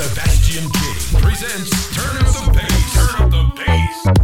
Sebastian King presents Turn Up the Bass. Turn Up the Bass.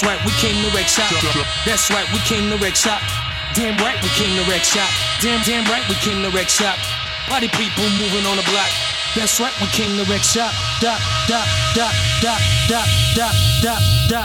That's right, we came to wreck shop. That's right, we came to wreck shop. Damn right, we came to wreck shop. Damn, damn right, we came to wreck shop. Party people moving on the block. That's right, we came to wreck shop. Da, da, da, da, da, da, da, da.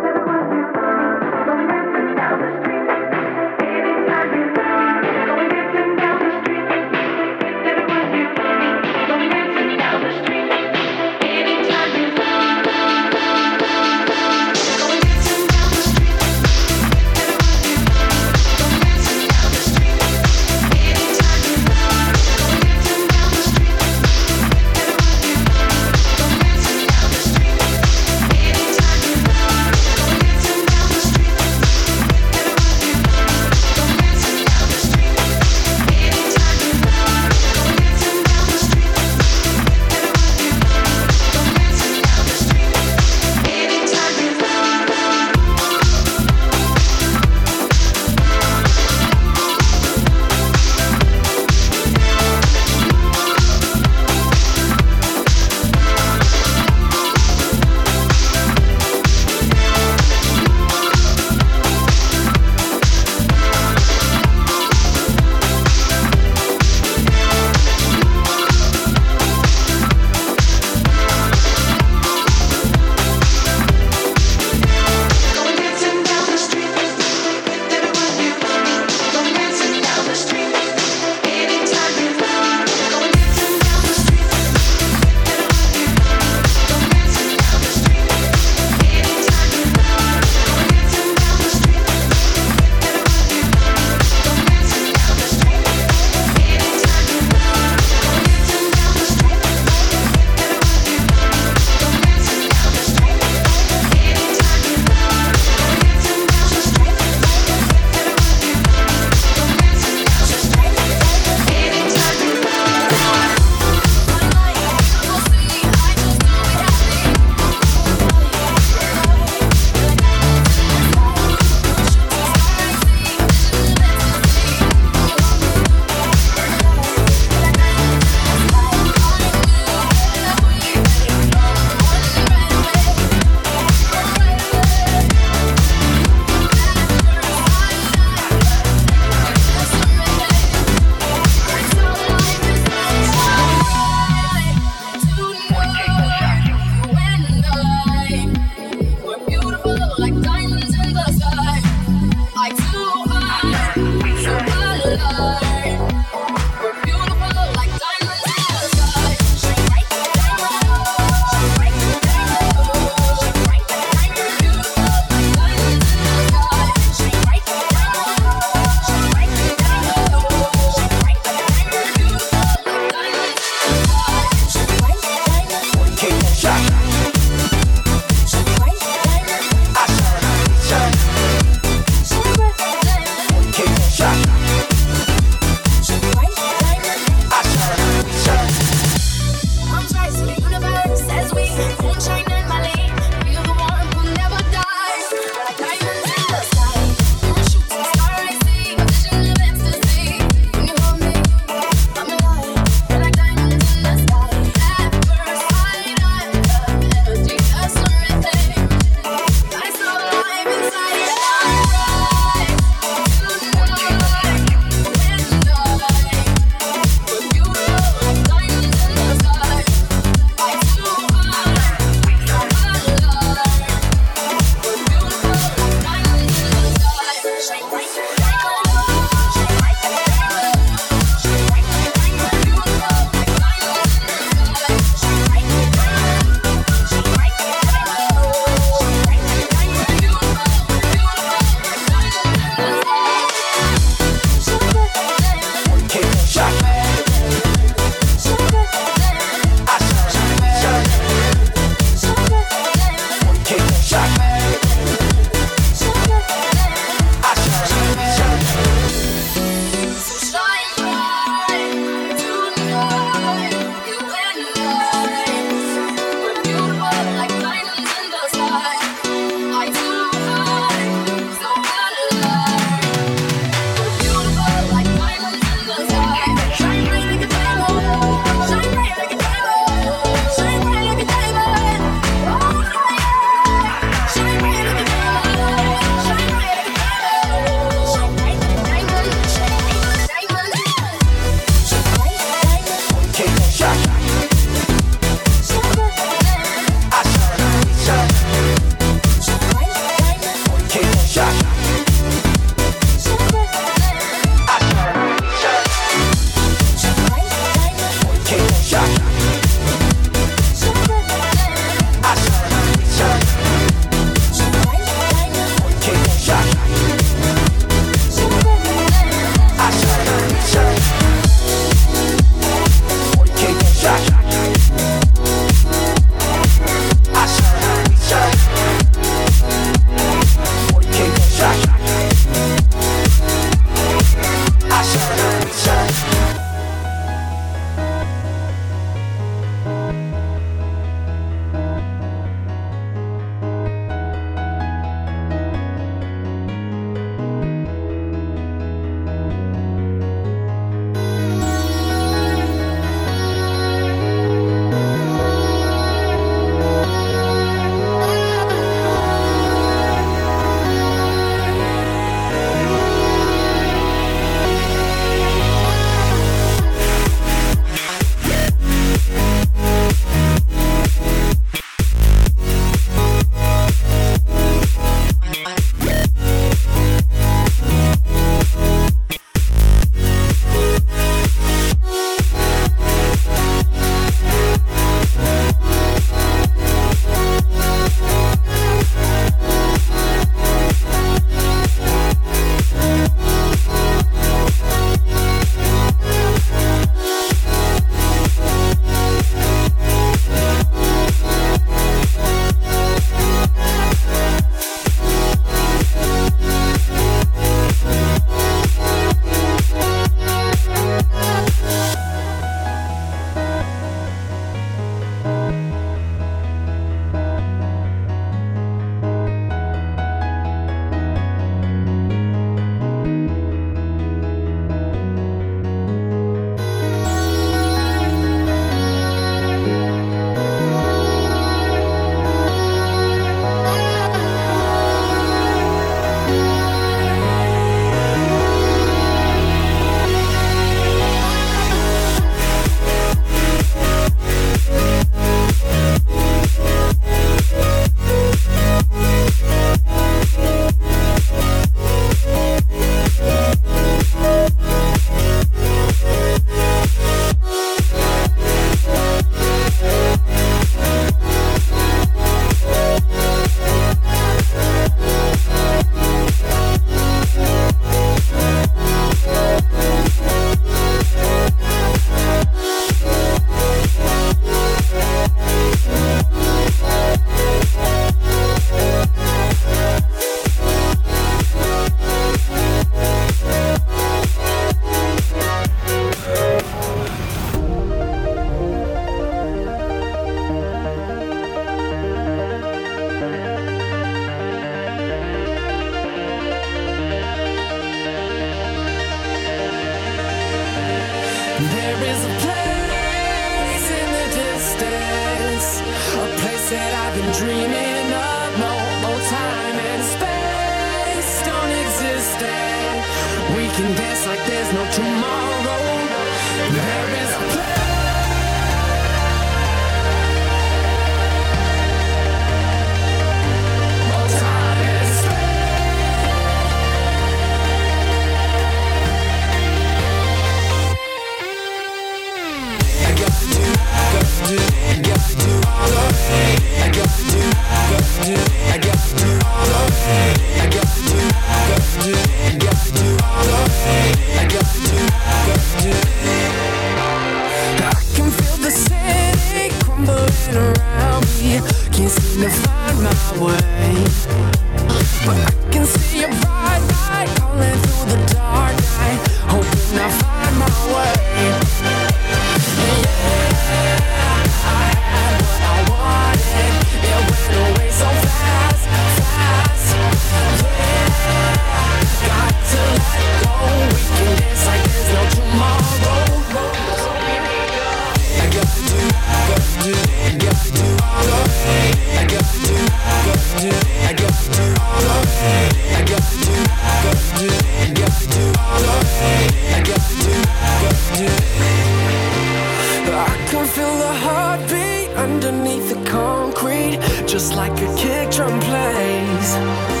can feel the heartbeat underneath the concrete, just like a kick drum plays.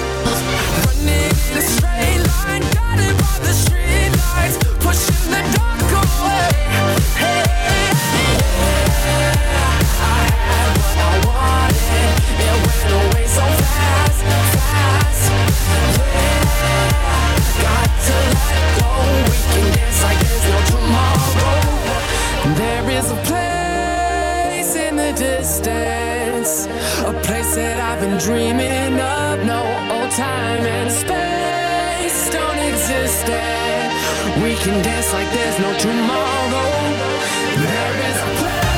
Said I've been dreaming of. No old time and space don't exist. Yet. We can dance like there's no tomorrow. There is a place.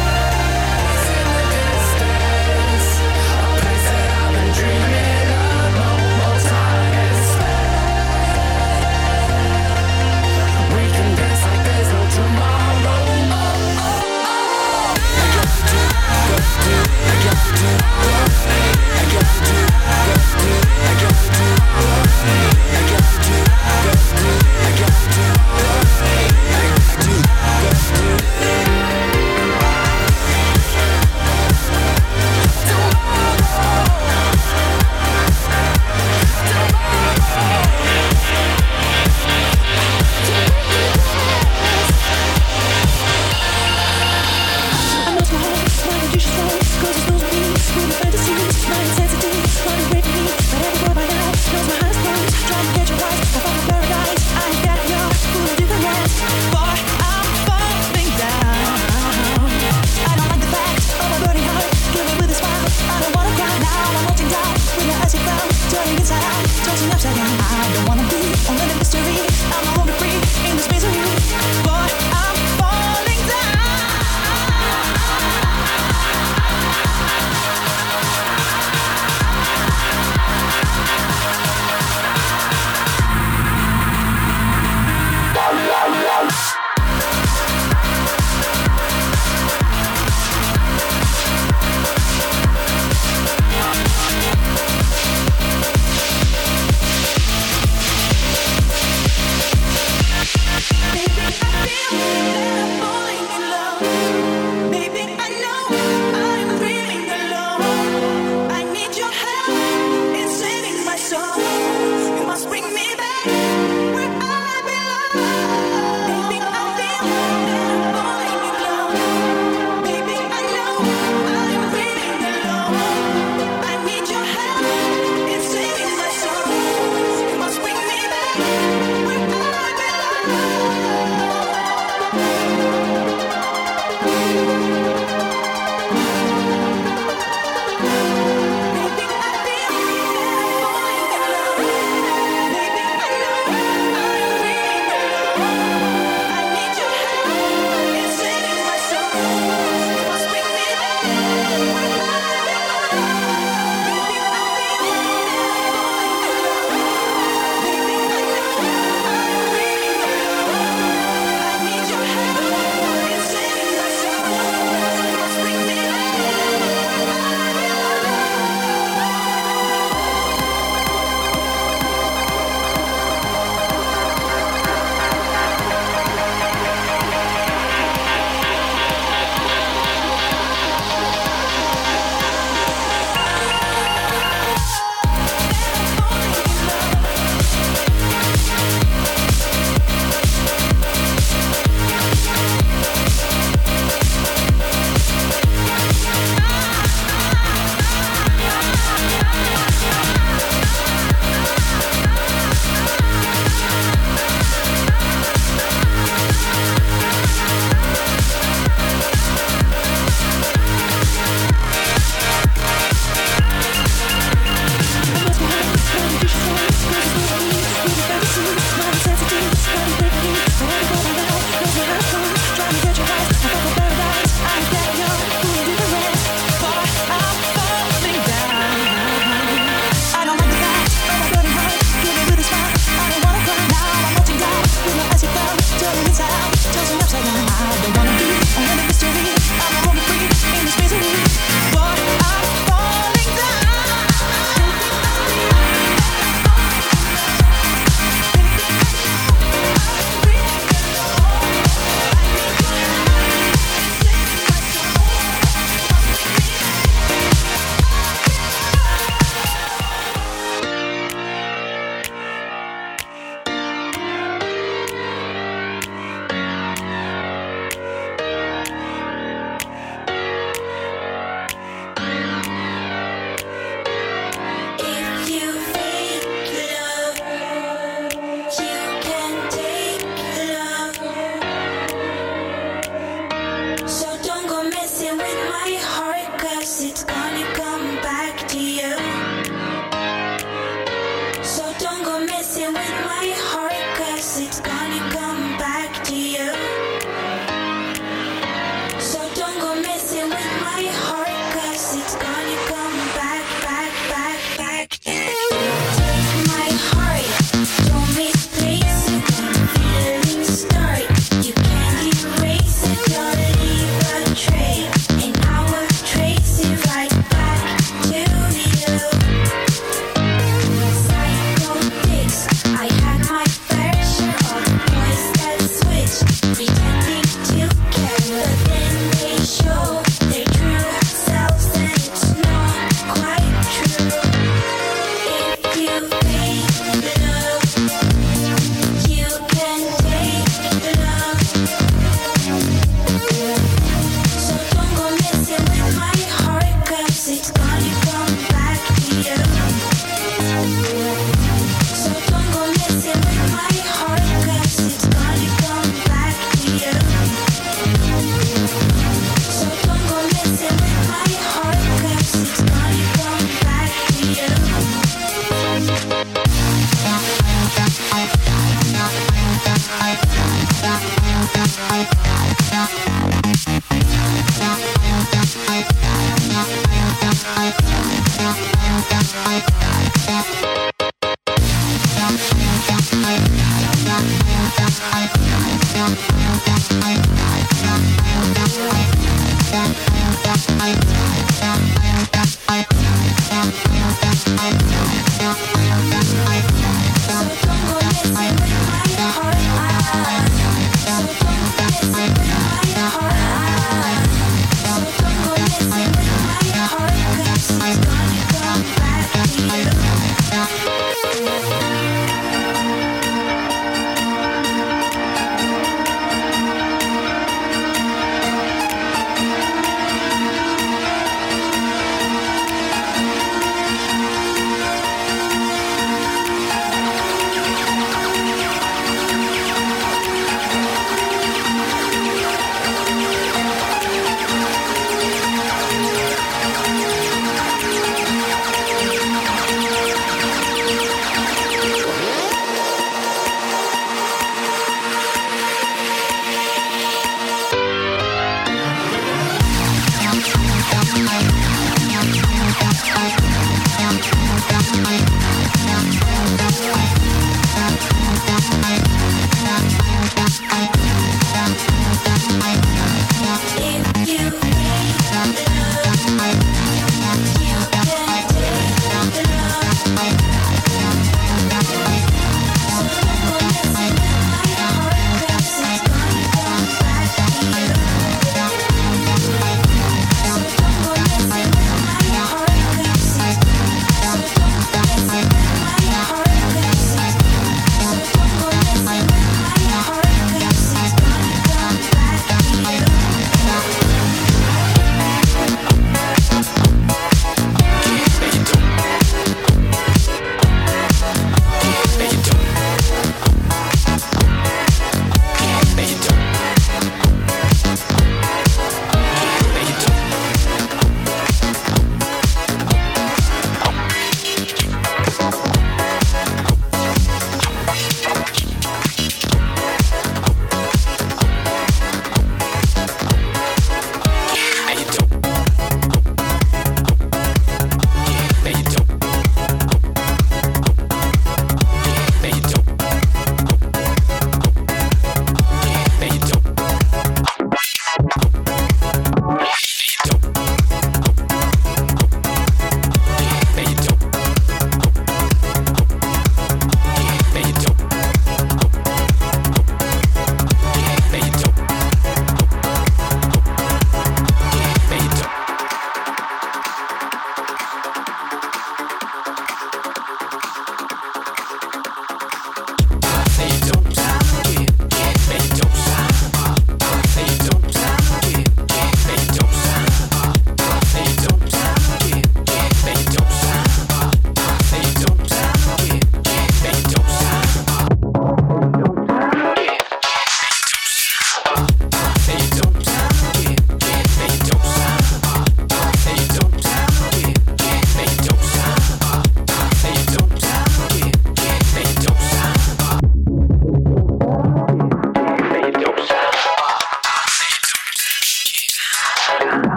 can dance like I no tomorrow. I got to. I got to do, got to I got to. wanna be right